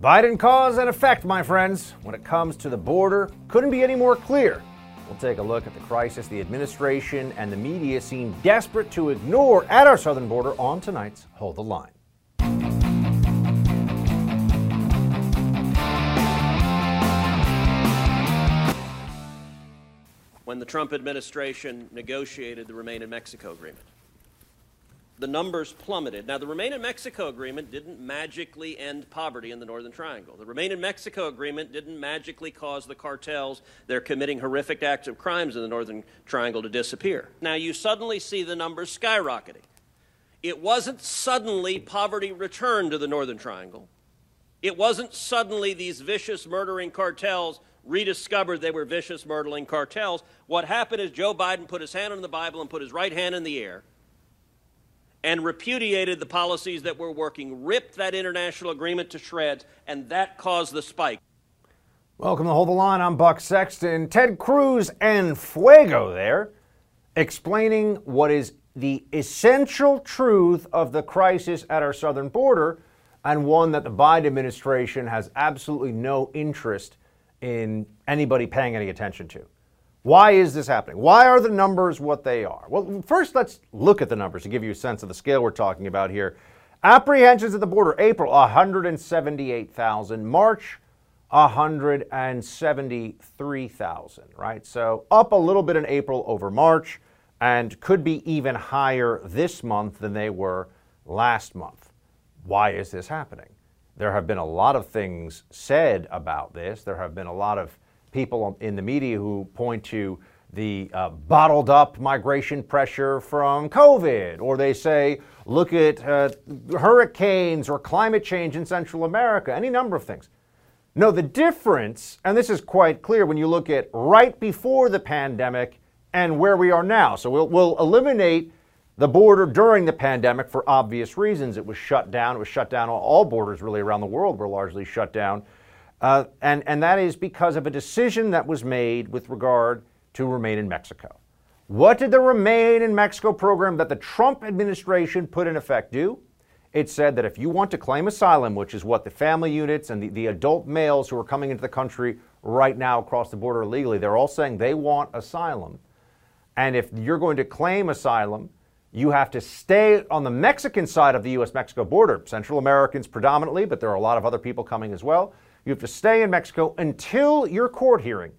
Biden cause and effect, my friends, when it comes to the border, couldn't be any more clear. We'll take a look at the crisis the administration and the media seem desperate to ignore at our southern border on tonight's Hold the Line. When the Trump administration negotiated the Remain in Mexico agreement, the numbers plummeted. Now, the Remain in Mexico agreement didn't magically end poverty in the Northern Triangle. The Remain in Mexico agreement didn't magically cause the cartels that are committing horrific acts of crimes in the Northern Triangle to disappear. Now, you suddenly see the numbers skyrocketing. It wasn't suddenly poverty returned to the Northern Triangle. It wasn't suddenly these vicious murdering cartels rediscovered they were vicious murdering cartels. What happened is Joe Biden put his hand on the Bible and put his right hand in the air and repudiated the policies that were working, ripped that international agreement to shreds, and that caused the spike. Welcome to Hold the Line. I'm Buck Sexton. Ted Cruz and Fuego there, explaining what is the essential truth of the crisis at our southern border, and one that the Biden administration has absolutely no interest in anybody paying any attention to. Why is this happening? Why are the numbers what they are? Well, first, let's look at the numbers to give you a sense of the scale we're talking about here. Apprehensions at the border, April 178,000, March 173,000, right? So up a little bit in April over March and could be even higher this month than they were last month. Why is this happening? There have been a lot of things said about this. There have been a lot of people in the media who point to the uh, bottled up migration pressure from COVID, or they say, look at uh, hurricanes or climate change in Central America, any number of things. No, the difference, and this is quite clear when you look at right before the pandemic and where we are now. So we'll, we'll eliminate the border during the pandemic for obvious reasons. It was shut down. It was shut down. All borders really around the world were largely shut down uh, and, and that is because of a decision that was made with regard to remain in Mexico. What did the Remain in Mexico program that the Trump administration put in effect do? It said that if you want to claim asylum, which is what the family units and the, the adult males who are coming into the country right now across the border illegally, they're all saying they want asylum. And if you're going to claim asylum, you have to stay on the Mexican side of the U.S. Mexico border, Central Americans predominantly, but there are a lot of other people coming as well. You have to stay in Mexico until your court hearing.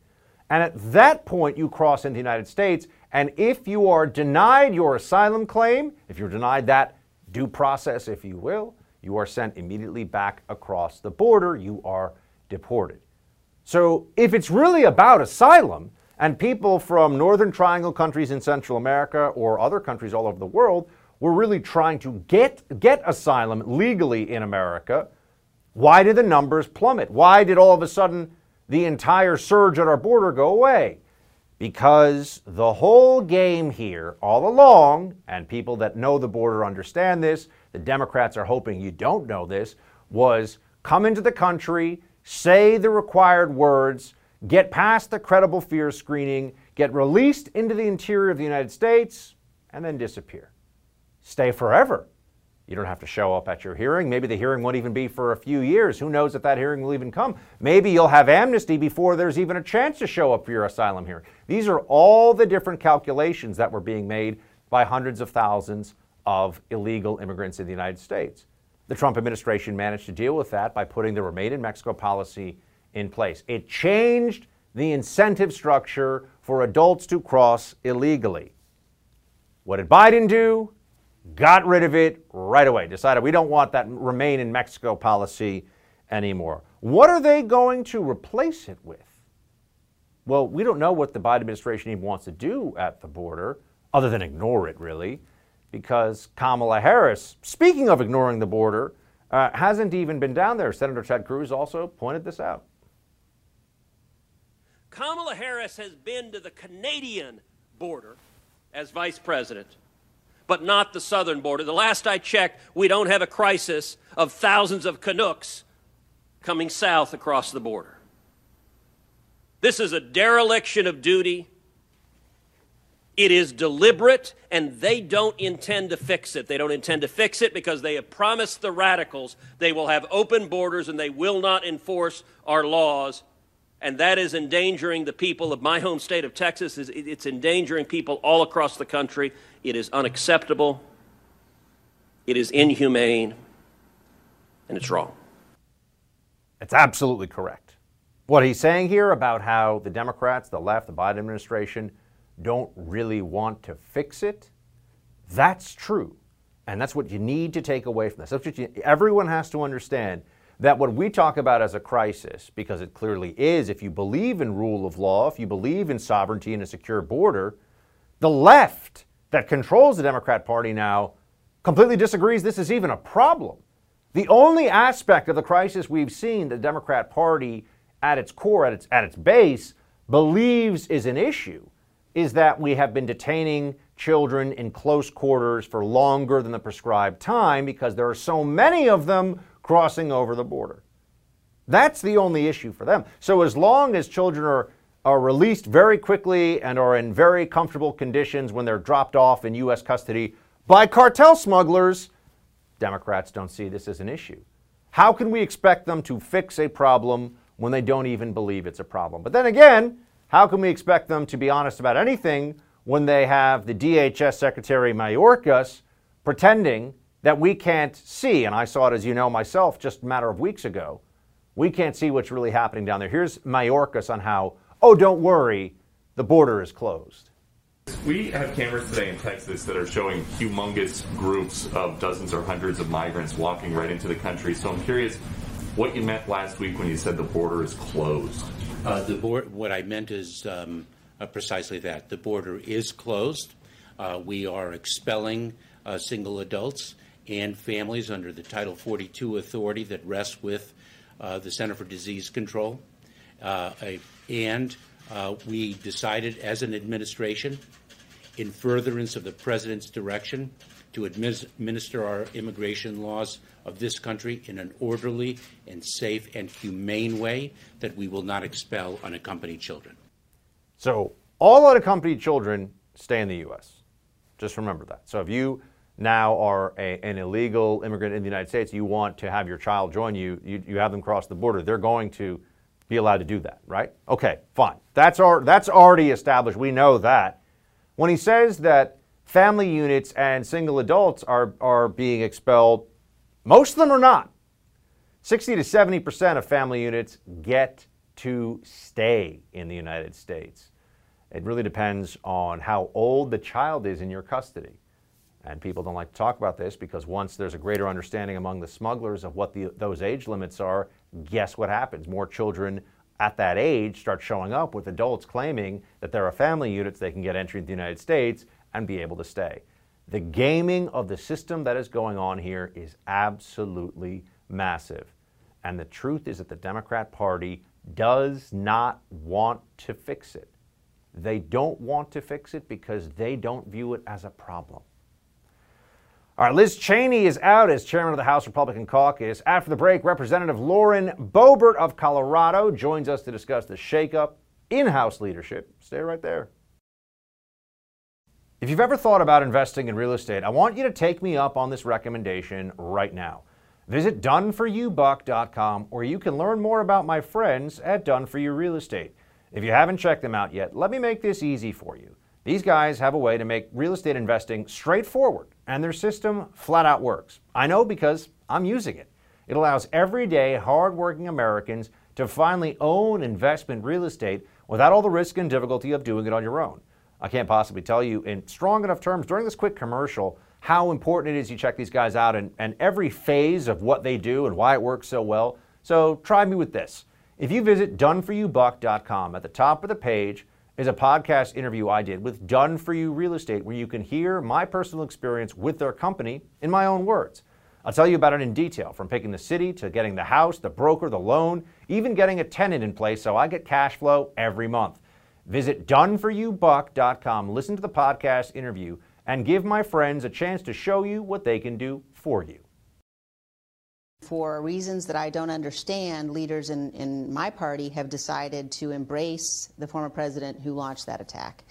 And at that point, you cross into the United States. And if you are denied your asylum claim, if you're denied that due process, if you will, you are sent immediately back across the border. You are deported. So if it's really about asylum, and people from Northern Triangle countries in Central America or other countries all over the world were really trying to get, get asylum legally in America, why did the numbers plummet? Why did all of a sudden the entire surge at our border go away? Because the whole game here, all along, and people that know the border understand this, the Democrats are hoping you don't know this, was come into the country, say the required words, get past the credible fear screening, get released into the interior of the United States, and then disappear. Stay forever. You don't have to show up at your hearing. Maybe the hearing won't even be for a few years. Who knows if that hearing will even come? Maybe you'll have amnesty before there's even a chance to show up for your asylum hearing. These are all the different calculations that were being made by hundreds of thousands of illegal immigrants in the United States. The Trump administration managed to deal with that by putting the Remain in Mexico policy in place. It changed the incentive structure for adults to cross illegally. What did Biden do? Got rid of it right away, decided we don't want that remain in Mexico policy anymore. What are they going to replace it with? Well, we don't know what the Biden administration even wants to do at the border, other than ignore it, really, because Kamala Harris, speaking of ignoring the border, uh, hasn't even been down there. Senator Ted Cruz also pointed this out. Kamala Harris has been to the Canadian border as vice president but not the southern border. The last I checked, we don't have a crisis of thousands of Canucks coming south across the border. This is a dereliction of duty. It is deliberate, and they don't intend to fix it. They don't intend to fix it because they have promised the radicals they will have open borders and they will not enforce our laws. And that is endangering the people of my home state of Texas. It's endangering people all across the country. It is unacceptable. It is inhumane. And it's wrong. It's absolutely correct. What he's saying here about how the Democrats, the left, the Biden administration, don't really want to fix it, that's true. And that's what you need to take away from this. That's what you, everyone has to understand that what we talk about as a crisis, because it clearly is, if you believe in rule of law, if you believe in sovereignty and a secure border, the left that controls the Democrat Party now completely disagrees this is even a problem. The only aspect of the crisis we've seen the Democrat Party at its core, at its, at its base, believes is an issue is that we have been detaining children in close quarters for longer than the prescribed time because there are so many of them crossing over the border. That's the only issue for them. So as long as children are, are released very quickly and are in very comfortable conditions when they're dropped off in U.S. custody by cartel smugglers, Democrats don't see this as an issue. How can we expect them to fix a problem when they don't even believe it's a problem? But then again, how can we expect them to be honest about anything when they have the DHS Secretary Mayorkas pretending that we can't see? And I saw it, as you know, myself just a matter of weeks ago. We can't see what's really happening down there. Here's Mayorkas on how, oh, don't worry, the border is closed. We have cameras today in Texas that are showing humongous groups of dozens or hundreds of migrants walking right into the country. So I'm curious what you meant last week when you said the border is closed. Uh, the board, what I meant is um, uh, precisely that. The border is closed. Uh, we are expelling uh, single adults and families under the Title 42 authority that rests with uh, the Center for Disease Control. Uh, and we decided as an administration, in furtherance of the President's direction, to administer our immigration laws of this country in an orderly and safe and humane way that we will not expel unaccompanied children. So, all unaccompanied children stay in the U.S. Just remember that. So, if you now are a, an illegal immigrant in the United States, you want to have your child join you, you, you have them cross the border, they're going to be allowed to do that, right? Okay, fine. That's, our, that's already established. We know that. When he says that family units and single adults are, are being expelled, most of them are not. 60 to 70% of family units get to stay in the United States. It really depends on how old the child is in your custody. And people don't like to talk about this because once there's a greater understanding among the smugglers of what the, those age limits are, guess what happens? More children at that age start showing up with adults claiming that there are family units they can get entry into the United States and be able to stay. The gaming of the system that is going on here is absolutely massive. And the truth is that the Democrat Party does not want to fix it. They don't want to fix it because they don't view it as a problem. All right, Liz Cheney is out as chairman of the House Republican caucus. After the break, Representative Lauren Boebert of Colorado joins us to discuss the shakeup in House leadership. Stay right there. If you've ever thought about investing in real estate, I want you to take me up on this recommendation right now. Visit doneforyoubuck.com where you can learn more about my friends at Done For You Real Estate. If you haven't checked them out yet, let me make this easy for you. These guys have a way to make real estate investing straightforward, and their system flat out works. I know because I'm using it. It allows everyday, hardworking Americans to finally own investment real estate without all the risk and difficulty of doing it on your own. I can't possibly tell you in strong enough terms during this quick commercial how important it is you check these guys out and, and every phase of what they do and why it works so well. So try me with this. If you visit doneforyoubuck.com, at the top of the page is a podcast interview I did with Done For You Real Estate, where you can hear my personal experience with their company in my own words. I'll tell you about it in detail, from picking the city to getting the house, the broker, the loan, even getting a tenant in place so I get cash flow every month. Visit doneforyoubuck.com, listen to the podcast interview, and give my friends a chance to show you what they can do for you. For reasons that I don't understand, leaders in, in my party have decided to embrace the former president who launched that attack.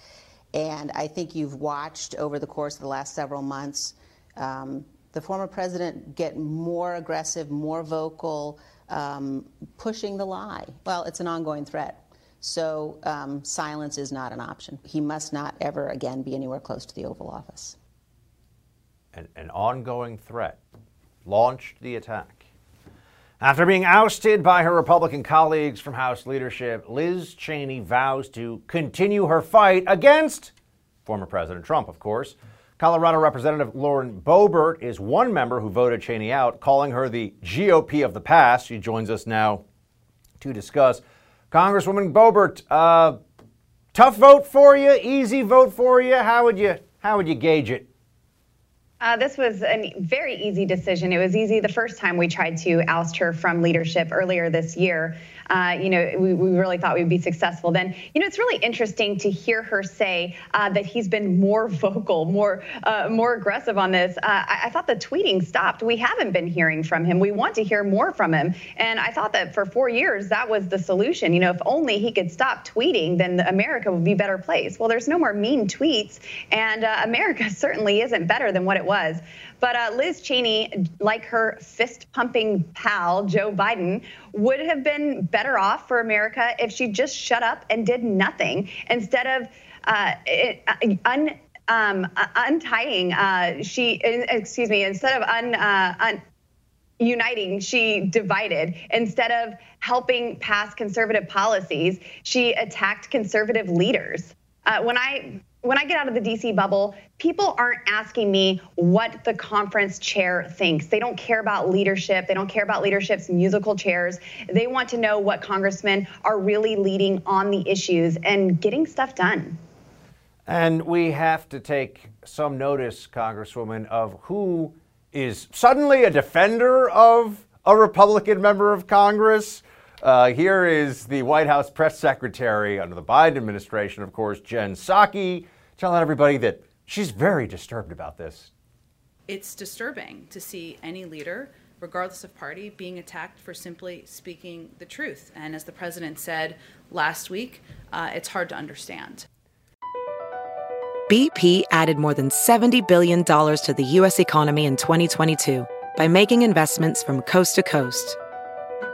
And I think you've watched over the course of the last several months um, the former president get more aggressive, more vocal, um, pushing the lie. Well, it's an ongoing threat. So um, silence is not an option. He must not ever again be anywhere close to the Oval Office. An, an ongoing threat launched the attack. After being ousted by her Republican colleagues from House leadership, Liz Cheney vows to continue her fight against former President Trump, of course. Colorado Representative Lauren Boebert is one member who voted Cheney out, calling her the GOP of the past. She joins us now to discuss. Congresswoman Boebert, uh, tough vote for you, easy vote for you. How would you how would you gauge it? Uh, this was a very easy decision. It was easy the first time we tried to oust her from leadership earlier this year uh, you know, we, we, really thought we'd be successful. Then, you know, it's really interesting to hear her say uh, that he's been more vocal, more uh, more aggressive on this. Uh, I, I, thought the tweeting stopped. We haven't been hearing from him. We want to hear more from him. And I thought that for four years that was the solution. You know, if only he could stop tweeting, then America would be a better place. Well, there's no more mean tweets, and uh, America certainly isn't better than what it was. But uh, Liz Cheney, like her fist pumping pal, Joe Biden, would have been better off for America if she just shut up and did nothing instead of uh, un, um, untying. Uh, she, excuse me, instead of un, uh, un uniting, she divided. Instead of helping pass conservative policies, she attacked conservative leaders. Uh, when I when I get out of the DC bubble, people aren't asking me what the conference chair thinks. They don't care about leadership. They don't care about leadership's musical chairs. They want to know what congressmen are really leading on the issues and getting stuff done. And we have to take some notice, Congresswoman, of who is suddenly a defender of a Republican member of Congress. Uh, here is the White House press secretary under the Biden administration, of course, Jen Psaki, telling everybody that she's very disturbed about this. It's disturbing to see any leader, regardless of party, being attacked for simply speaking the truth. And as the president said last week, uh, it's hard to understand. BP added more than $70 billion to the U.S. economy in 2022 by making investments from coast to coast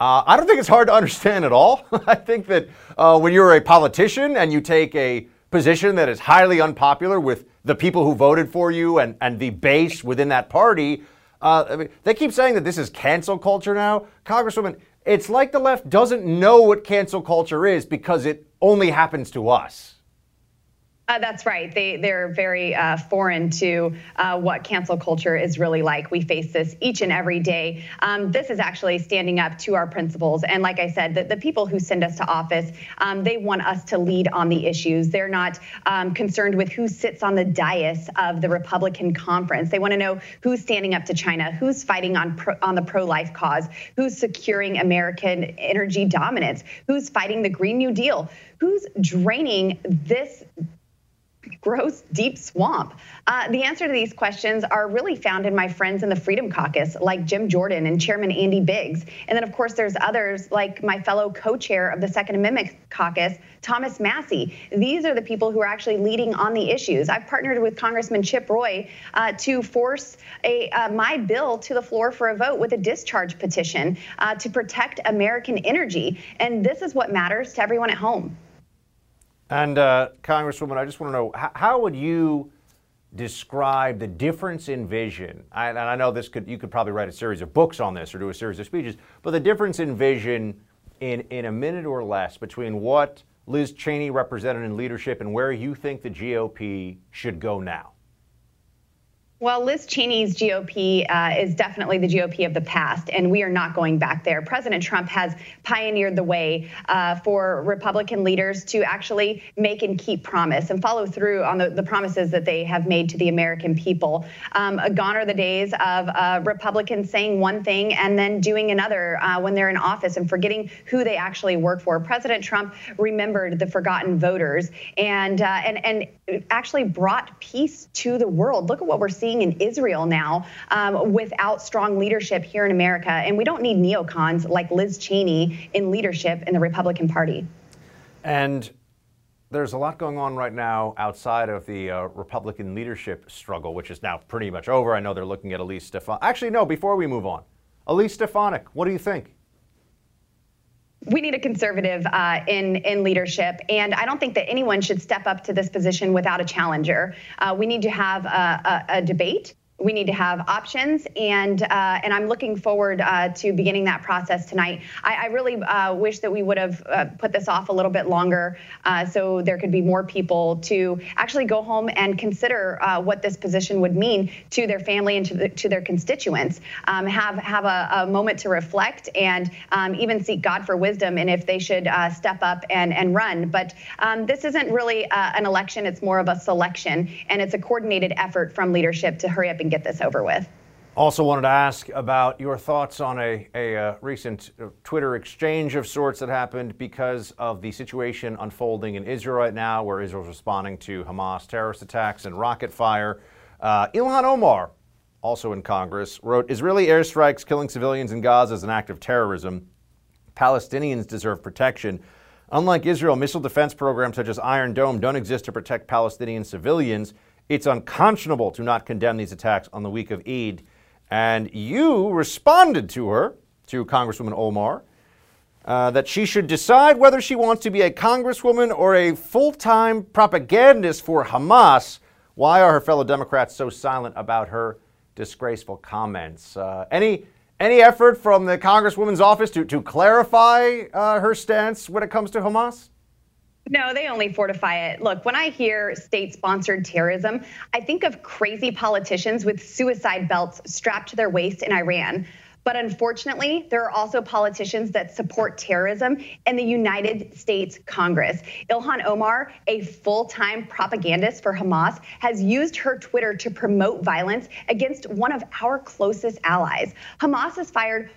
Uh, I don't think it's hard to understand at all. I think that uh, when you're a politician and you take a position that is highly unpopular with the people who voted for you and, and the base within that party, uh, I mean, they keep saying that this is cancel culture now. Congresswoman, it's like the left doesn't know what cancel culture is because it only happens to us. Uh, that's right. They they're very uh, foreign to uh, what cancel culture is really like. We face this each and every day. Um, this is actually standing up to our principles. And like I said, the, the people who send us to office, um, they want us to lead on the issues. They're not um, concerned with who sits on the dais of the Republican conference. They want to know who's standing up to China, who's fighting on pro, on the pro-life cause, who's securing American energy dominance, who's fighting the Green New Deal, who's draining this gross, deep swamp? Uh, the answer to these questions are really found in my friends in the Freedom Caucus, like Jim Jordan and Chairman Andy Biggs. And then, of course, there's others like my fellow co chair of the Second Amendment Caucus, Thomas Massie. These are the people who are actually leading on the issues. I've partnered with Congressman Chip Roy uh, to force a, uh, my bill to the floor for a vote with a discharge petition uh, to protect American energy. And this is what matters to everyone at home. And uh, Congresswoman, I just want to know how, how, would you describe the difference in vision? I, and I know this could you could probably write a series of books on this or do a series of speeches, but the difference in vision in in a minute or less between what Liz Cheney represented in leadership and where you think the GOP should go now. Well, Liz Cheney's GOP uh, is definitely the GOP of the past, and we are not going back there. President Trump has pioneered the way uh, for Republican leaders to actually make and keep promise and follow through on the, the promises that they have made to the American people. Um, gone are the days of uh, Republicans saying one thing and then doing another uh, when they're in office and forgetting who they actually work for. President Trump remembered the forgotten voters and uh, and and actually brought peace to the world. Look at what we're seeing seeing in Israel now um, without strong leadership here in America. And we don't need neocons like Liz Cheney in leadership in the Republican Party. And there's a lot going on right now outside of the uh, Republican leadership struggle, which is now pretty much over. I know they're looking at Elise Stefanik. Actually, no, before we move on, Elise Stefanik, what do you think? We need a conservative uh, in in leadership, and I don't think that anyone should step up to this position without a challenger. Uh, we need to have a, a, a debate we need to have options, and uh, and I'm looking forward uh, to beginning that process tonight. I, I really uh, wish that we would have uh, put this off a little bit longer, uh, so there could be more people to actually go home and consider uh, what this position would mean to their family and to, the, to their constituents. Um, have have a, a, moment to reflect and um, even seek God for wisdom, and if they should step up and and run. But um, this isn't really an election; it's more of a selection, and it's a coordinated effort from leadership to hurry up and and get this over with. Also, wanted to ask about your thoughts on a, a, uh, recent uh, Twitter exchange of sorts that happened because of the situation unfolding in Israel right now, where Israel's responding to Hamas terrorist attacks and rocket fire. Uh, Ilhan Omar, also in Congress, wrote Israeli airstrikes killing civilians in Gaza is an act of terrorism. Palestinians deserve protection. Unlike Israel, missile defense programs such as Iron Dome don't exist to protect Palestinian civilians. It's unconscionable to not condemn these attacks on the week of Eid. And you responded to her, to Congresswoman Omar, uh, that she should decide whether she wants to be a congresswoman or a full time propagandist for Hamas. Why are her fellow Democrats so silent about her disgraceful comments? Uh, any, any effort from the congresswoman's office to, to clarify uh, her stance when it comes to Hamas? No, they only fortify it. Look, when I hear state sponsored terrorism, I think of crazy politicians with suicide belts strapped to their waist in Iran. But unfortunately, there are also politicians that support terrorism in the United States Congress. Ilhan Omar, a full time propagandist for Hamas, has used her Twitter to promote violence against one of our closest allies. Hamas has fired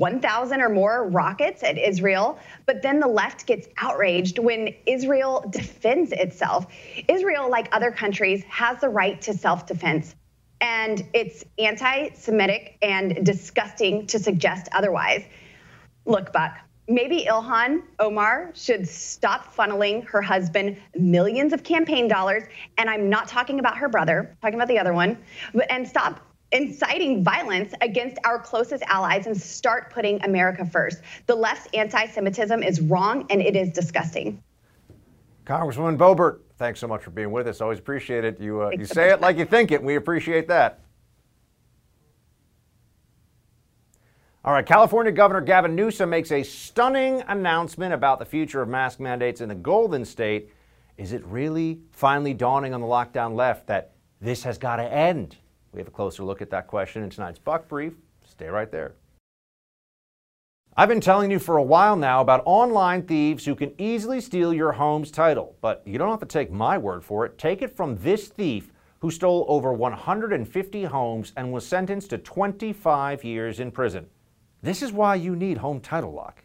1,000 or more rockets at Israel, but then the left gets outraged when Israel defends itself. Israel, like other countries, has the right to self defense. And it's anti Semitic and disgusting to suggest otherwise. Look, Buck, maybe Ilhan Omar should stop funneling her husband millions of campaign dollars. And I'm not talking about her brother, I'm talking about the other one, and stop inciting violence against our closest allies and start putting America first. The left's anti Semitism is wrong and it is disgusting. Congresswoman Boebert, thanks so much for being with us. Always appreciate it. You, uh, you say it like you think it, and we appreciate that. All right, California Governor Gavin Newsom makes a stunning announcement about the future of mask mandates in the Golden State. Is it really finally dawning on the lockdown left that this has got to end? We have a closer look at that question in tonight's Buck Brief. Stay right there. I've been telling you for a while now about online thieves who can easily steal your home's title, but you don't have to take my word for it. Take it from this thief who stole over 150 homes and was sentenced to 25 years in prison. This is why you need Home Title Lock.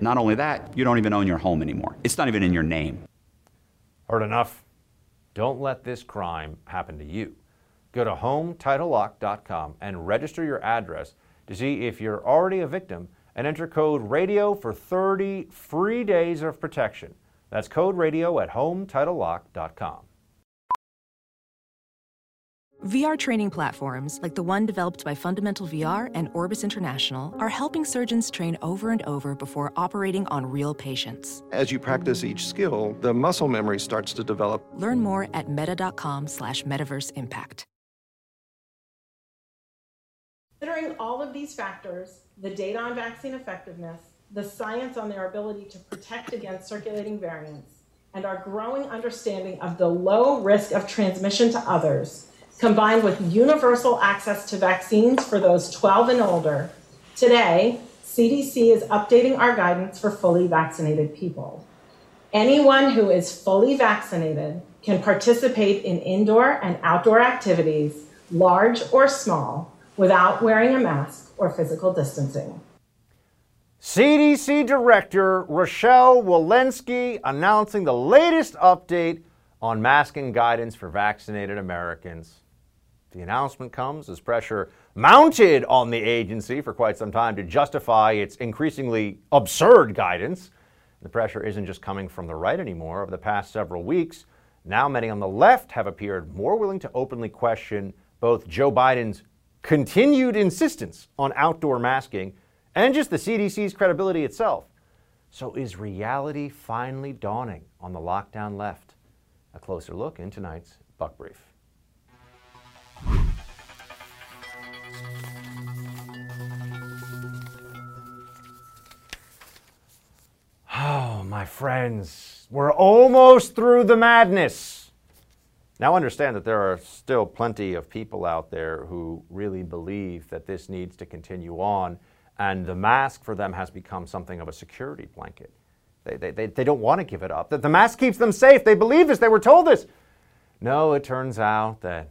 Not only that, you don't even own your home anymore. It's not even in your name. Heard enough? Don't let this crime happen to you. Go to HomeTitleLock.com and register your address to see if you're already a victim and enter code RADIO for 30 free days of protection. That's code RADIO at HomeTitleLock.com. VR training platforms, like the one developed by Fundamental VR and Orbis International, are helping surgeons train over and over before operating on real patients. As you practice each skill, the muscle memory starts to develop. Learn more at meta.com slash metaverse impact. Considering all of these factors, the data on vaccine effectiveness, the science on their ability to protect against circulating variants, and our growing understanding of the low risk of transmission to others, combined with universal access to vaccines for those 12 and older, today, CDC is updating our guidance for fully vaccinated people. Anyone who is fully vaccinated can participate in indoor and outdoor activities, large or small, without wearing a mask or physical distancing. CDC Director Rochelle Walensky announcing the latest update on masking guidance for vaccinated Americans. The announcement comes as pressure mounted on the agency for quite some time to justify its increasingly absurd guidance. The pressure isn't just coming from the right anymore. Over the past several weeks, now many on the left have appeared more willing to openly question both Joe Biden's continued insistence on outdoor masking and just the CDC's credibility itself. So, is reality finally dawning on the lockdown left? A closer look in tonight's Buck Brief. Oh, my friends, we're almost through the madness. Now, understand that there are still plenty of people out there who really believe that this needs to continue on, and the mask for them has become something of a security blanket. They, they, they, they don't want to give it up. That the mask keeps them safe. They believe this. They were told this. No, it turns out that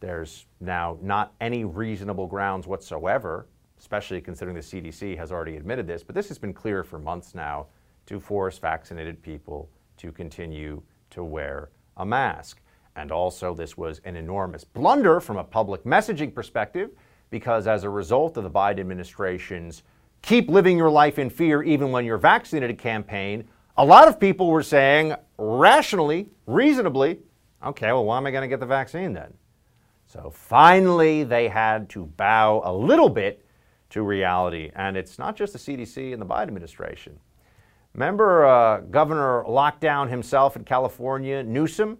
there's now not any reasonable grounds whatsoever, especially considering the CDC has already admitted this, but this has been clear for months now to force vaccinated people to continue to wear a mask. And also, this was an enormous blunder from a public messaging perspective because as a result of the Biden administration's keep living your life in fear even when you're vaccinated campaign, a lot of people were saying rationally, reasonably, okay, well, why am I going to get the vaccine then? So finally, they had to bow a little bit to reality. And it's not just the CDC and the Biden administration. Remember uh, Governor Lockdown himself in California, Newsom?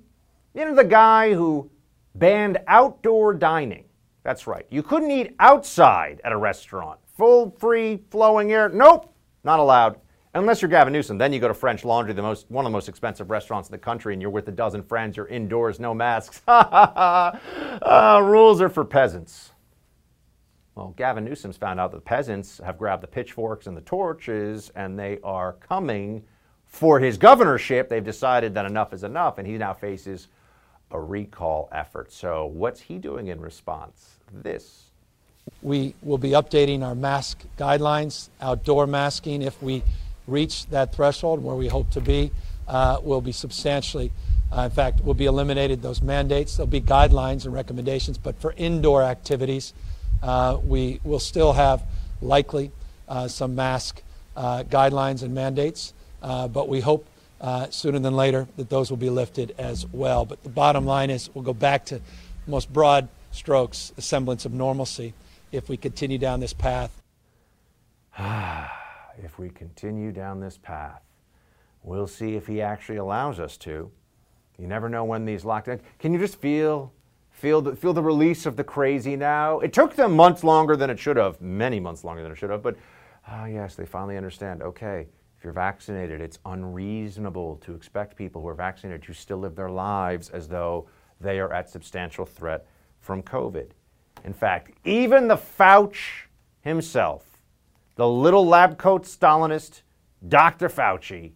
You know, the guy who banned outdoor dining. That's right. You couldn't eat outside at a restaurant. Full, free, flowing air. Nope, not allowed. Unless you're Gavin Newsom, then you go to French Laundry, the most one of the most expensive restaurants in the country, and you're with a dozen friends. You're indoors, no masks. uh, rules are for peasants. Well, Gavin Newsom's found out that the peasants have grabbed the pitchforks and the torches, and they are coming for his governorship. They've decided that enough is enough, and he now faces a recall effort. So, what's he doing in response? This. We will be updating our mask guidelines, outdoor masking, if we reach that threshold where we hope to be, uh, will be substantially, uh, in fact, will be eliminated those mandates. There'll be guidelines and recommendations, but for indoor activities, uh, we will still have likely uh, some mask uh, guidelines and mandates, uh, but we hope sooner than later that those will be lifted as well. But the bottom line is we'll go back to most broad strokes, a semblance of normalcy if we continue down this path. if we continue down this path. We'll see if he actually allows us to. You never know when these lockdowns. Can you just feel feel the, feel the release of the crazy now? It took them months longer than it should have, many months longer than it should have, but oh yes, they finally understand. Okay, if you're vaccinated, it's unreasonable to expect people who are vaccinated to still live their lives as though they are at substantial threat from COVID. In fact, even the Fauci himself the little lab coat Stalinist, Dr. Fauci,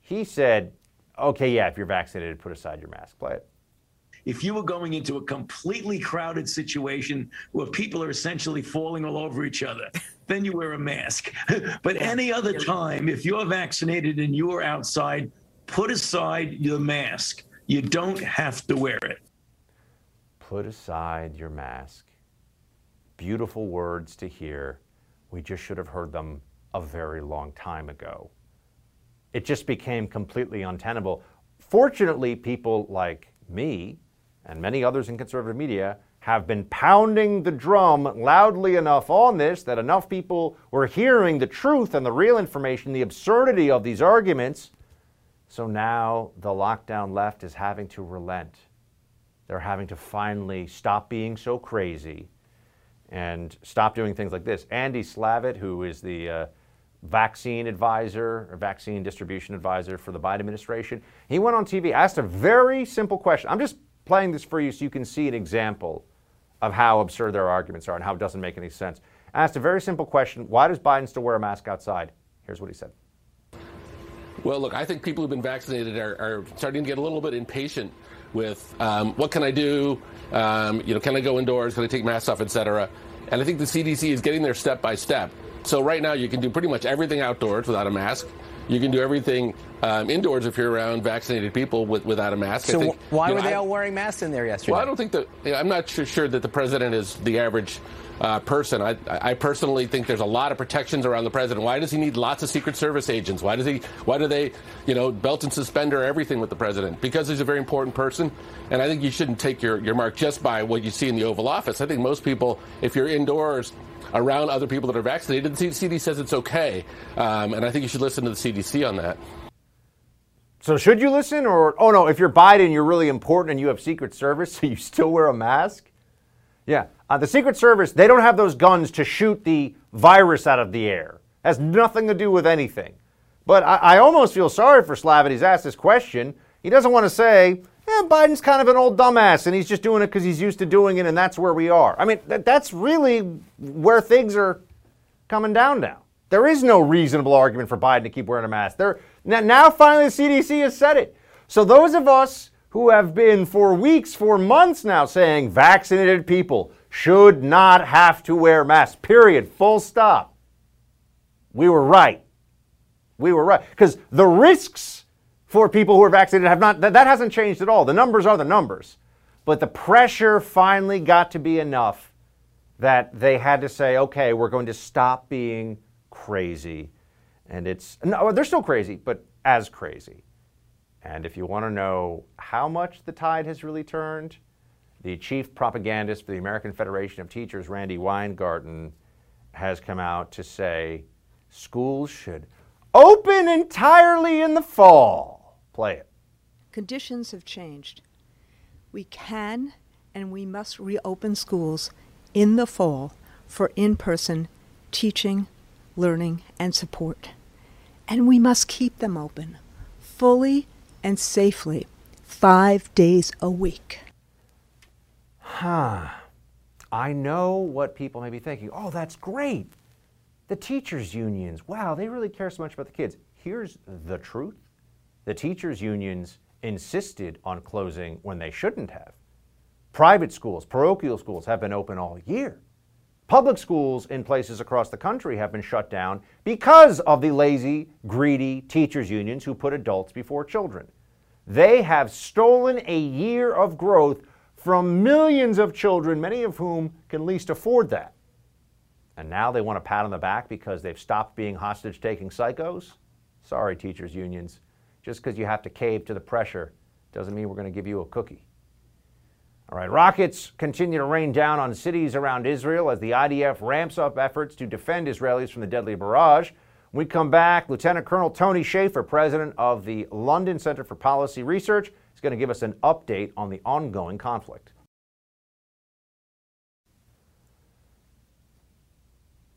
he said, okay, yeah, if you're vaccinated, put aside your mask. Play it. If you were going into a completely crowded situation where people are essentially falling all over each other, then you wear a mask. but any other time, if you're vaccinated and you're outside, put aside your mask. You don't have to wear it. put aside your mask. Beautiful words to hear. We just should have heard them a very long time ago. It just became completely untenable. Fortunately, people like me and many others in conservative media have been pounding the drum loudly enough on this that enough people were hearing the truth and the real information, the absurdity of these arguments. So now the lockdown left is having to relent. They're having to finally stop being so crazy and stop doing things like this. Andy Slavitt, who is the uh, vaccine advisor or vaccine distribution advisor for the Biden administration, he went on TV, asked a very simple question. I'm just playing this for you so you can see an example of how absurd their arguments are and how it doesn't make any sense. Asked a very simple question Why does Biden still wear a mask outside? Here's what he said. Well, look, I think people who've been vaccinated are, are starting to get a little bit impatient with um, what can I do? Um, you know, can I go indoors? Can I take masks off, et cetera? And I think the CDC is getting there step by step. So right now, you can do pretty much everything outdoors without a mask. You can do everything um, indoors if you're around vaccinated people with, without a mask. So think, why you were know, they I- all wearing masks in there yesterday? well, I don't think that. you know, I'm not sure, sure that the president is the average uh, person. I, I personally think there's a lot of protections around the president. Why does he need lots of Secret Service agents? Why does he? Why do they, you know, belt and suspender everything with the president? Because he's a very important person, and I think you shouldn't take your, your mark just by what you see in the Oval Office. I think most people, if you're indoors around other people that are vaccinated, the CDC says it's okay, um, and I think you should listen to the CDC on that. So should you listen or oh no, if you're Biden, you're really important and you have Secret Service, so you still wear a mask? Yeah. Uh, the Secret Service, they don't have those guns to shoot the virus out of the air. Has nothing to do with anything. But I, I almost feel sorry for Slavitt. He's asked this question. He doesn't want to say, eh, Biden's kind of an old dumbass and he's just doing it because he's used to doing it and that's where we are. I mean, that, that's really where things are coming down now. There is no reasonable argument for Biden to keep wearing a mask. There, now, now finally the CDC has said it. So those of us who have been for weeks, for months now saying vaccinated people should not have to wear masks, period, full stop. We were right. We were right. Because the risks for people who are vaccinated have not, that, that hasn't changed at all. The numbers are the numbers. But the pressure finally got to be enough that they had to say, okay, we're going to stop being crazy. And it's, no, they're still crazy, but as crazy. And if you want to know how much the tide has really turned, the chief propagandist for the American Federation of Teachers, Randi Weingarten, has come out to say schools should open entirely in the fall. Play it. Conditions have changed. We can and we must reopen schools in the fall for in person teaching, learning, and support. And we must keep them open fully and safely five days a week. Huh. I know what people may be thinking. Oh, that's great. The teachers' unions, wow, they really care so much about the kids. Here's the truth the teachers' unions insisted on closing when they shouldn't have. Private schools, parochial schools have been open all year. Public schools in places across the country have been shut down because of the lazy, greedy teachers' unions who put adults before children. They have stolen a year of growth from millions of children, many of whom can least afford that. And now they want a pat on the back because they've stopped being hostage taking psychos? Sorry, teachers' unions. Just because you have to cave to the pressure doesn't mean we're going to give you a cookie. All right, rockets continue to rain down on cities around Israel as the IDF ramps up efforts to defend Israelis from the deadly barrage. When we come back, Lieutenant Colonel Tony Shaffer, president of the London Center for Policy Research, is going to give us an update on the ongoing conflict.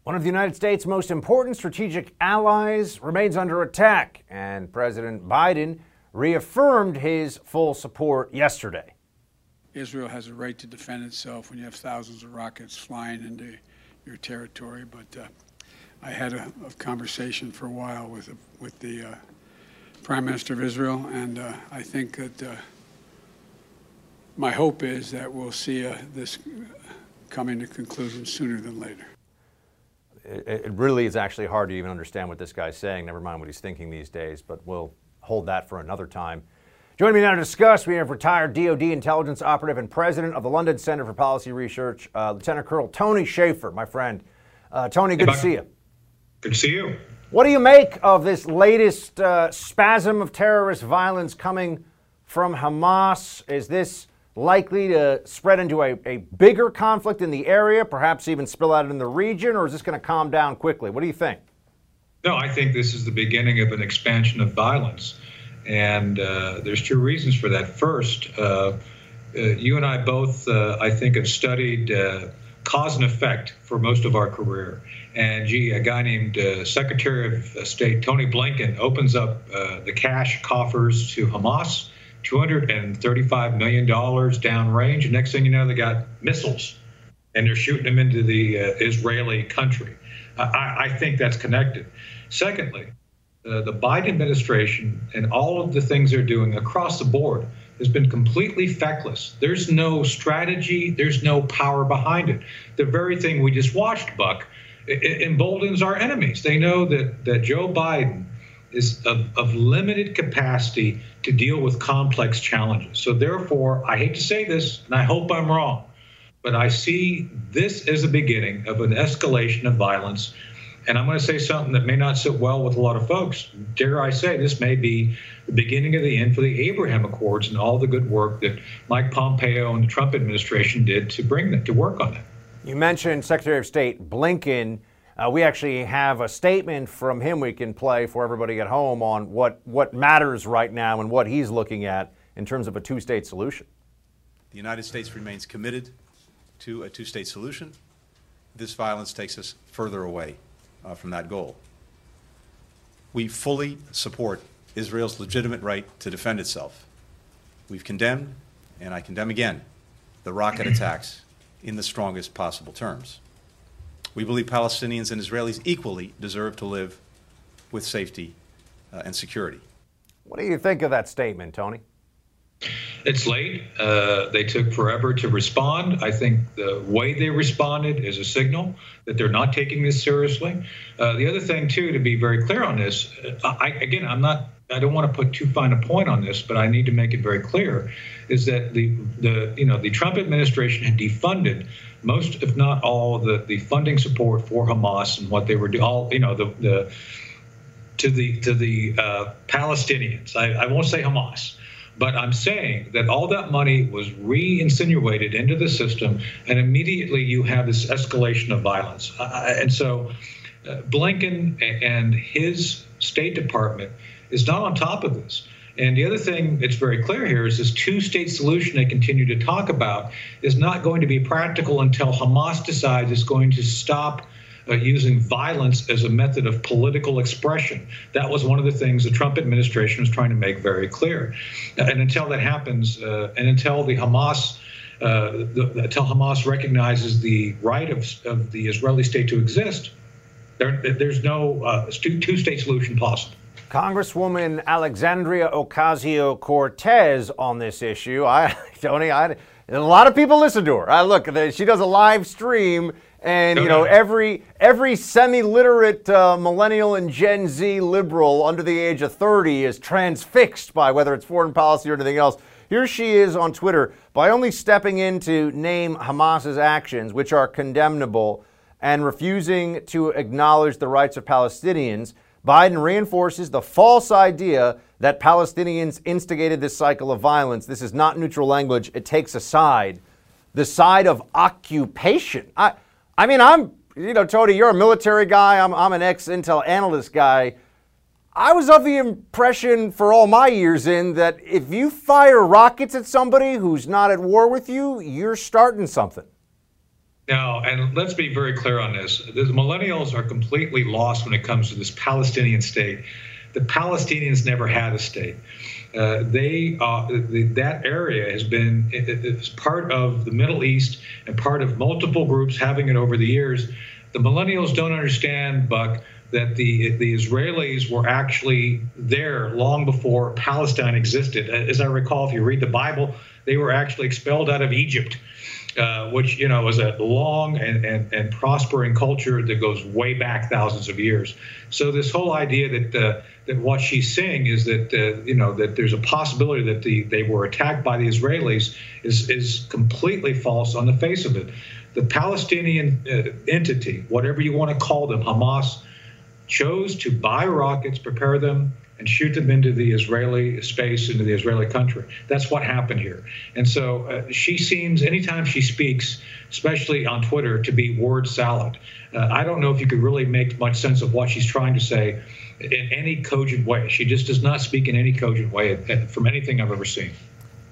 One of the United States' most important strategic allies remains under attack, and President Biden reaffirmed his full support yesterday. Israel has a right to defend itself when you have thousands of rockets flying into your territory. But uh, I had a, a, conversation for a while with with the uh, Prime Minister of Israel, and uh, I think that uh, my hope is that we'll see uh, this coming to conclusion sooner than later. It, it really is actually hard to even understand what this guy's saying. Never mind what he's thinking these days. But we'll hold that for another time. Joining me now to discuss, we have retired DoD intelligence operative and president of the London Center for Policy Research, uh, Lieutenant Colonel Tony Shaffer, my friend. Uh, Tony, good hey, to see you. Good to see you. What do you make of this latest uh, spasm of terrorist violence coming from Hamas? Is this likely to spread into a, a bigger conflict in the area, perhaps even spill out in the region, or is this going to calm down quickly? What do you think? No, I think this is the beginning of an expansion of violence. And uh, there's two reasons for that. First, uh, uh, you and I both, uh, I think, have studied uh, cause and effect for most of our career. And gee, a guy named uh, Secretary of State Tony Blinken opens up the cash coffers to Hamas, $235 million downrange. Next thing you know, they got missiles and they're shooting them into the Israeli country. I, I think that's connected. Secondly, uh, the Biden administration and all of the things they're doing across the board has been completely feckless. There's no strategy, there's no power behind it. The very thing we just watched, Buck, emboldens our enemies. They know that, that Joe Biden is of, of limited capacity to deal with complex challenges. So, therefore, I hate to say this, and I hope I'm wrong, but I see this as a beginning of an escalation of violence and I'm going to say something that may not sit well with a lot of folks. Dare I say, this may be the beginning of the end for the Abraham Accords and all the good work that Mike Pompeo and the Trump administration did to bring that to work on it. You mentioned Secretary of State Blinken. Uh, we actually have a statement from him we can play for everybody at home on what, what matters right now and what he's looking at in terms of a two state solution. The United States remains committed to a two state solution. This violence takes us further away uh, from that goal. We fully support Israel's legitimate right to defend itself. We've condemned, and I condemn again, the rocket attacks in the strongest possible terms. We believe Palestinians and Israelis equally deserve to live with safety uh, and security. What do you think of that statement, Tony? It's late. Uh, they took forever to respond. I think the way they responded is a signal that they're not taking this seriously. Uh, the other thing, too, to be very clear on this, uh, I, again, I'm not. I don't want to put too fine a point on this, but I need to make it very clear, is that the the you know the Trump administration had defunded most, if not all, the the funding support for Hamas and what they were doing. All you know the the to the to the uh, Palestinians. I, I won't say Hamas but I'm saying that all that money was re insinuated into the system, and immediately you have this escalation of violence. Uh, and so uh, Blinken and his State Department is not on top of this. And the other thing that's very clear here is this two state solution they continue to talk about is not going to be practical until Hamas decides it's going to stop uh, using violence as a method of political expression. That was one of the things the Trump administration was trying to make very clear. And until that happens, uh, and until the Hamas uh, the, until Hamas recognizes the right of, of the Israeli state to exist, there, there's no uh, two state solution possible. Congresswoman Alexandria Ocasio Cortez on this issue. I, Tony, I, a lot of people listen to her. I look, she does a live stream and you know every every semi-literate uh, millennial and Gen Z liberal under the age of 30 is transfixed by whether it's foreign policy or anything else. Here she is on Twitter by only stepping in to name Hamas's actions, which are condemnable, and refusing to acknowledge the rights of Palestinians. Biden reinforces the false idea that Palestinians instigated this cycle of violence. This is not neutral language. It takes a side, the side of occupation. I, I mean, I'm, you know, Tony, you're a military guy. I'm, I'm an ex Intel analyst guy. I was of the impression for all my years in that if you fire rockets at somebody who's not at war with you, you're starting something. Now, and let's be very clear on this. The millennials are completely lost when it comes to this Palestinian state. The Palestinians never had a state. Uh, they uh, the, that area has been it, it's part of the Middle East and part of multiple groups having it over the years. The millennials don't understand, Buck, that the the Israelis were actually there long before Palestine existed. As I recall, if you read the Bible, they were actually expelled out of Egypt. Uh, which you know is a long and, and, and prospering culture that goes way back thousands of years. So this whole idea that uh, that what she's saying is that uh, you know that there's a possibility that the, they were attacked by the Israelis is is completely false on the face of it. The Palestinian uh, entity, whatever you want to call them, Hamas, chose to buy rockets, prepare them, and shoot them into the Israeli space, into the Israeli country. That's what happened here. And so uh, she seems, anytime she speaks, especially on Twitter, to be word salad. Uh, I don't know if you could really make much sense of what she's trying to say in any cogent way. She just does not speak in any cogent way from anything I've ever seen.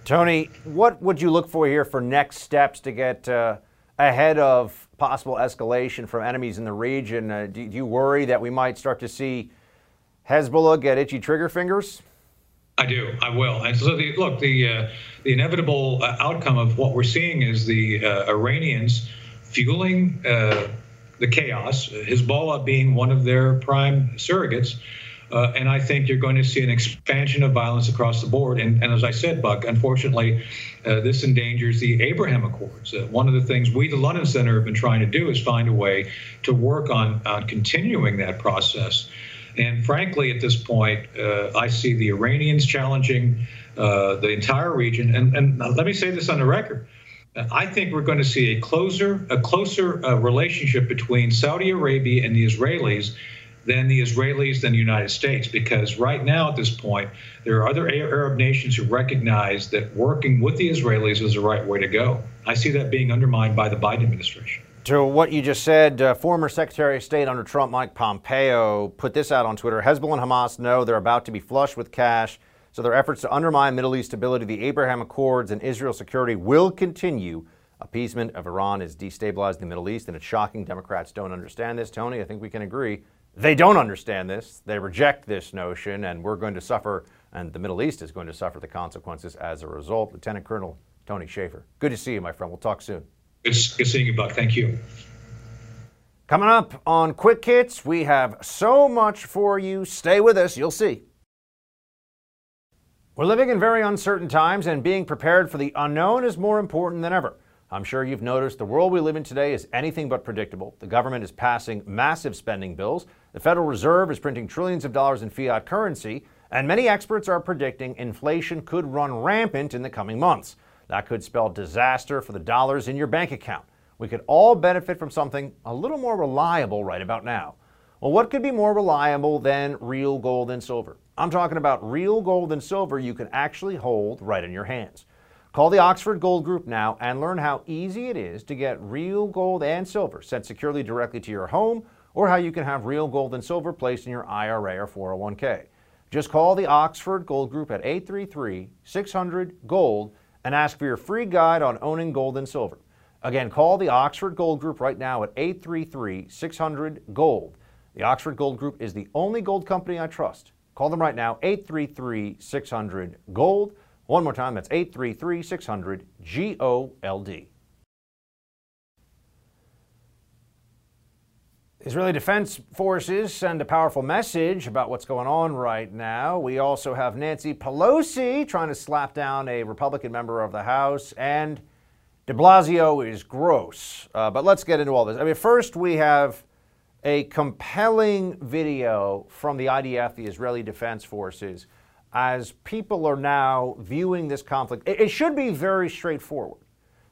Tony, what would you look for here for next steps to get uh, ahead of possible escalation from enemies in the region? Uh, do you worry that we might start to see Hezbollah get itchy trigger fingers? I do. I will. And so, the, look, the uh, the inevitable uh, outcome of what we're seeing is the uh, Iranians fueling uh, the chaos. Hezbollah being one of their prime surrogates. Uh, and I think you're going to see an expansion of violence across the board. And, and as I said, Buck, unfortunately, this endangers the Abraham Accords. One of the things we, the London Center, have been trying to do is find a way to work on, on continuing that process. And frankly, at this point, uh, I see the Iranians challenging uh, the entire region. And, and let me say this on the record. I think we're going to see a closer, a closer uh, relationship between Saudi Arabia and the Israelis than the Israelis than the United States, because right now at this point, there are other Arab nations who recognize that working with the Israelis is the right way to go. I see that being undermined by the Biden administration. To what you just said, uh, former Secretary of State under Trump, Mike Pompeo, put this out on Twitter. Hezbollah and Hamas know they're about to be flush with cash, so their efforts to undermine Middle East stability, the Abraham Accords, and Israel security will continue. Appeasement of Iran is destabilizing the Middle East, and it's shocking Democrats don't understand this. Tony, I think we can agree. They don't understand this. They reject this notion, and we're going to suffer, and the Middle East is going to suffer the consequences as a result. Lieutenant Colonel Tony Shaffer, good to see you, my friend. We'll talk soon. Good, good seeing you, Buck. Thank you. Coming up on Quick Hits, we have so much for you. Stay with us, you'll see. We're living in very uncertain times, and being prepared for the unknown is more important than ever. I'm sure you've noticed the world we live in today is anything but predictable. The government is passing massive spending bills, the Federal Reserve is printing trillions of dollars in fiat currency, and many experts are predicting inflation could run rampant in the coming months. That could spell disaster for the dollars in your bank account. We could all benefit from something a little more reliable right about now. Well, what could be more reliable than real gold and silver? I'm talking about real gold and silver you can actually hold right in your hands. Call the Oxford Gold Group now and learn how easy it is to get real gold and silver sent securely directly to your home or how you can have real gold and silver placed in your IRA or 401k. Just call the Oxford Gold Group at 833 600 Gold and ask for your free guide on owning gold and silver. Again, call the Oxford Gold Group right now at 833 600 Gold. The Oxford Gold Group is the only gold company I trust. Call them right now, 833 600 Gold. One more time, that's 833 600 G O L D. Israeli Defense Forces send a powerful message about what's going on right now. We also have Nancy Pelosi trying to slap down a Republican member of the House, and de Blasio is gross. Uh, but let's get into all this. I mean, first, we have a compelling video from the IDF, the Israeli Defense Forces, as people are now viewing this conflict. It, it should be very straightforward.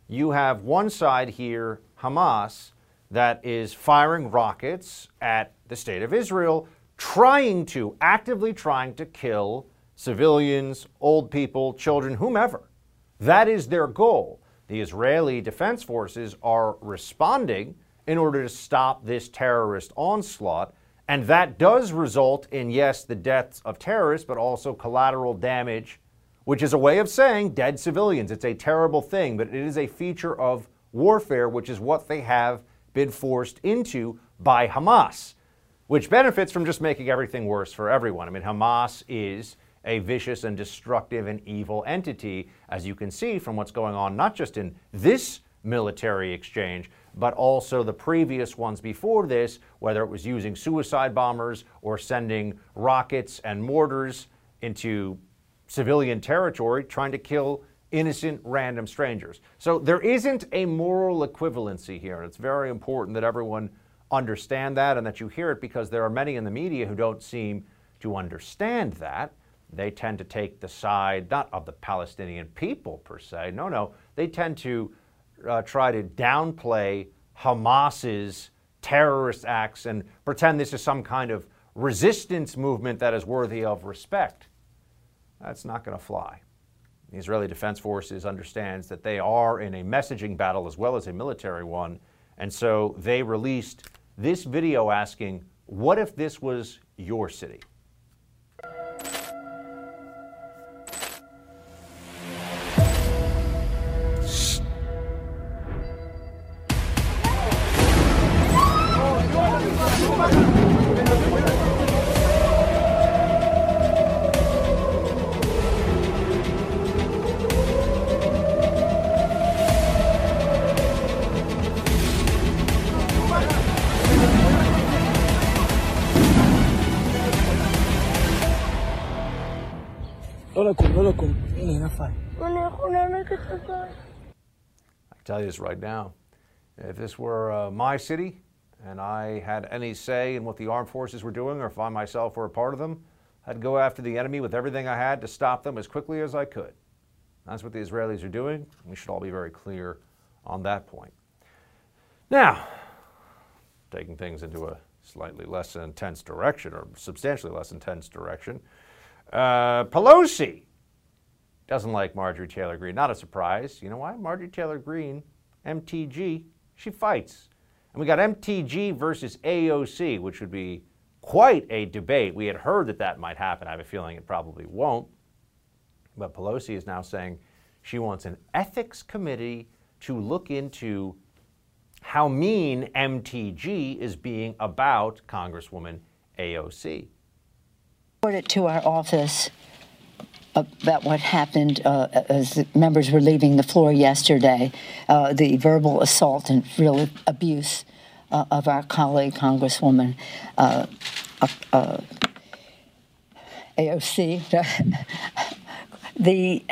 You have one side here, Hamas that is firing rockets at the state of Israel, trying to, actively trying to kill civilians, old people, children, whomever. That is their goal. The Israeli Defense Forces are responding in order to stop this terrorist onslaught. And that does result in, yes, the deaths of terrorists, but also collateral damage, which is a way of saying dead civilians. It's a terrible thing, but it is a feature of warfare, which is what they have been forced into by Hamas, which benefits from just making everything worse for everyone. I mean, Hamas is a vicious and destructive and evil entity, as you can see from what's going on, not just in this military exchange, but also the previous ones before this, whether it was using suicide bombers or sending rockets and mortars into civilian territory, trying to kill innocent random strangers. So there isn't a moral equivalency here. And it's very important that everyone understand that and that you hear it because there are many in the media who don't seem to understand that. They tend to take the side, not of the Palestinian people per se, no, no. They tend to uh, try to downplay Hamas's terrorist acts and pretend this is some kind of resistance movement that is worthy of respect. That's not going to fly. The Israeli Defense Forces understands that they are in a messaging battle as well as a military one, and so they released this video asking, "What if this was your city?" I tell you this right now. If this were uh, my city and I had any say in what the armed forces were doing, or if I myself were a part of them, I'd go after the enemy with everything I had to stop them as quickly as I could. That's what the Israelis are doing. We should all be very clear on that point. Now, taking things into a slightly less intense direction, or substantially less intense direction, uh, Pelosi doesn't like Marjorie Taylor Greene. Not a surprise. You know why? Marjorie Taylor Greene, MTG, she fights. And we got MTG versus AOC, which would be quite a debate. We had heard that that might happen. I have a feeling it probably won't. But Pelosi is now saying she wants an ethics committee to look into how mean MTG is being about Congresswoman AOC. Reported to our office about what happened uh, as the members were leaving the floor yesterday, uh, the verbal assault and real abuse uh, of our colleague, Congresswoman uh, uh, AOC. the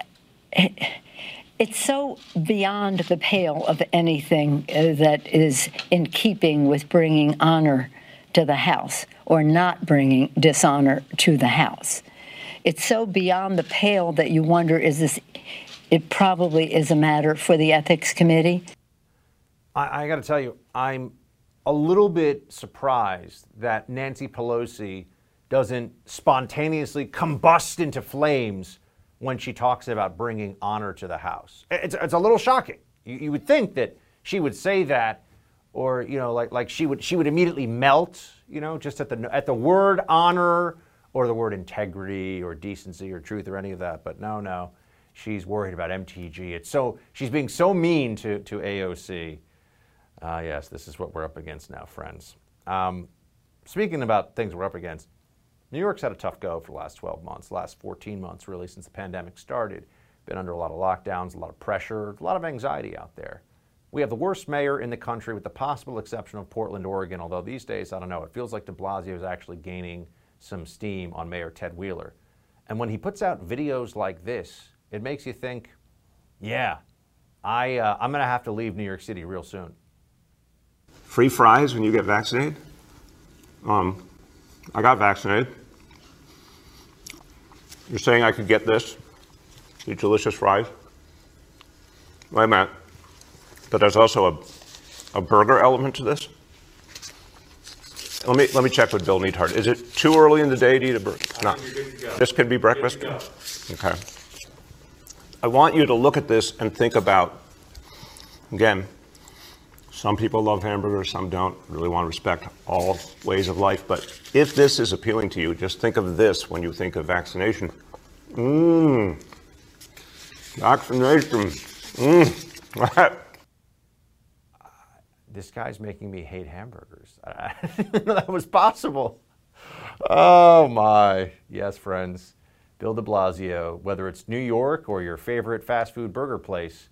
it's so beyond the pale of anything uh, that is in keeping with bringing honor to the House or not bringing dishonor to the House. It's so beyond the pale that you wonder is this it probably is a matter for the ethics committee? I, I got to tell you i'm a little bit surprised that nancy pelosi doesn't spontaneously combust into flames when she talks about bringing honor to the house. It's, it's a little shocking. You, you would think that she would say that or you know like, like she would she would immediately melt you know just at the at the word honor or the word integrity or decency or truth or any of that. But no, no, she's worried about MTG. It's so she's being so mean to to AOC. Uh, yes, this is what we're up against now, friends. Um, speaking about things we're up against, New York's had a tough go for the last 12 months, last 14 months really since the pandemic started. Been under a lot of lockdowns, a lot of pressure, a lot of anxiety out there. We have the worst mayor in the country, with the possible exception of Portland, Oregon. Although these days, I don't know, it feels like De Blasio is actually gaining some steam on Mayor Ted Wheeler. And when he puts out videos like this, it makes you think, yeah, I, uh, I'm going to have to leave New York City real soon. Free fries when you get vaccinated? Um, I got vaccinated. You're saying I could get this? These delicious fries? Wait a minute. But there's also a, a burger element to this? Let me let me check with Bill Neidhardt. Is it too early in the day to eat a burger? No. This could be breakfast. Okay. I want you to look at this and think about. Again, some people love hamburgers, some don't. Really want to respect all ways of life. But if this is appealing to you, just think of this when you think of vaccination. Mmm. Vaccination. Mmm. this guy's making me hate hamburgers. I didn't know that was possible. Oh my. Yes, friends. Bill de Blasio, whether it's New York or your favorite fast food burger place,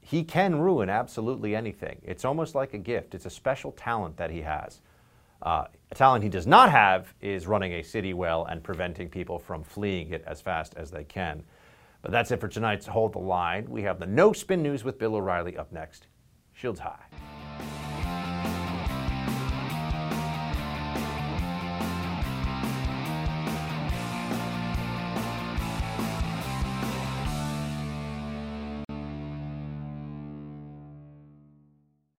he can ruin absolutely anything. It's almost like a gift. It's a special talent that he has. Uh, a talent he does not have is running a city well and preventing people from fleeing it as fast as they can. But that's it for tonight's Hold the Line. We have the No Spin News with Bill O'Reilly up next. Shields high.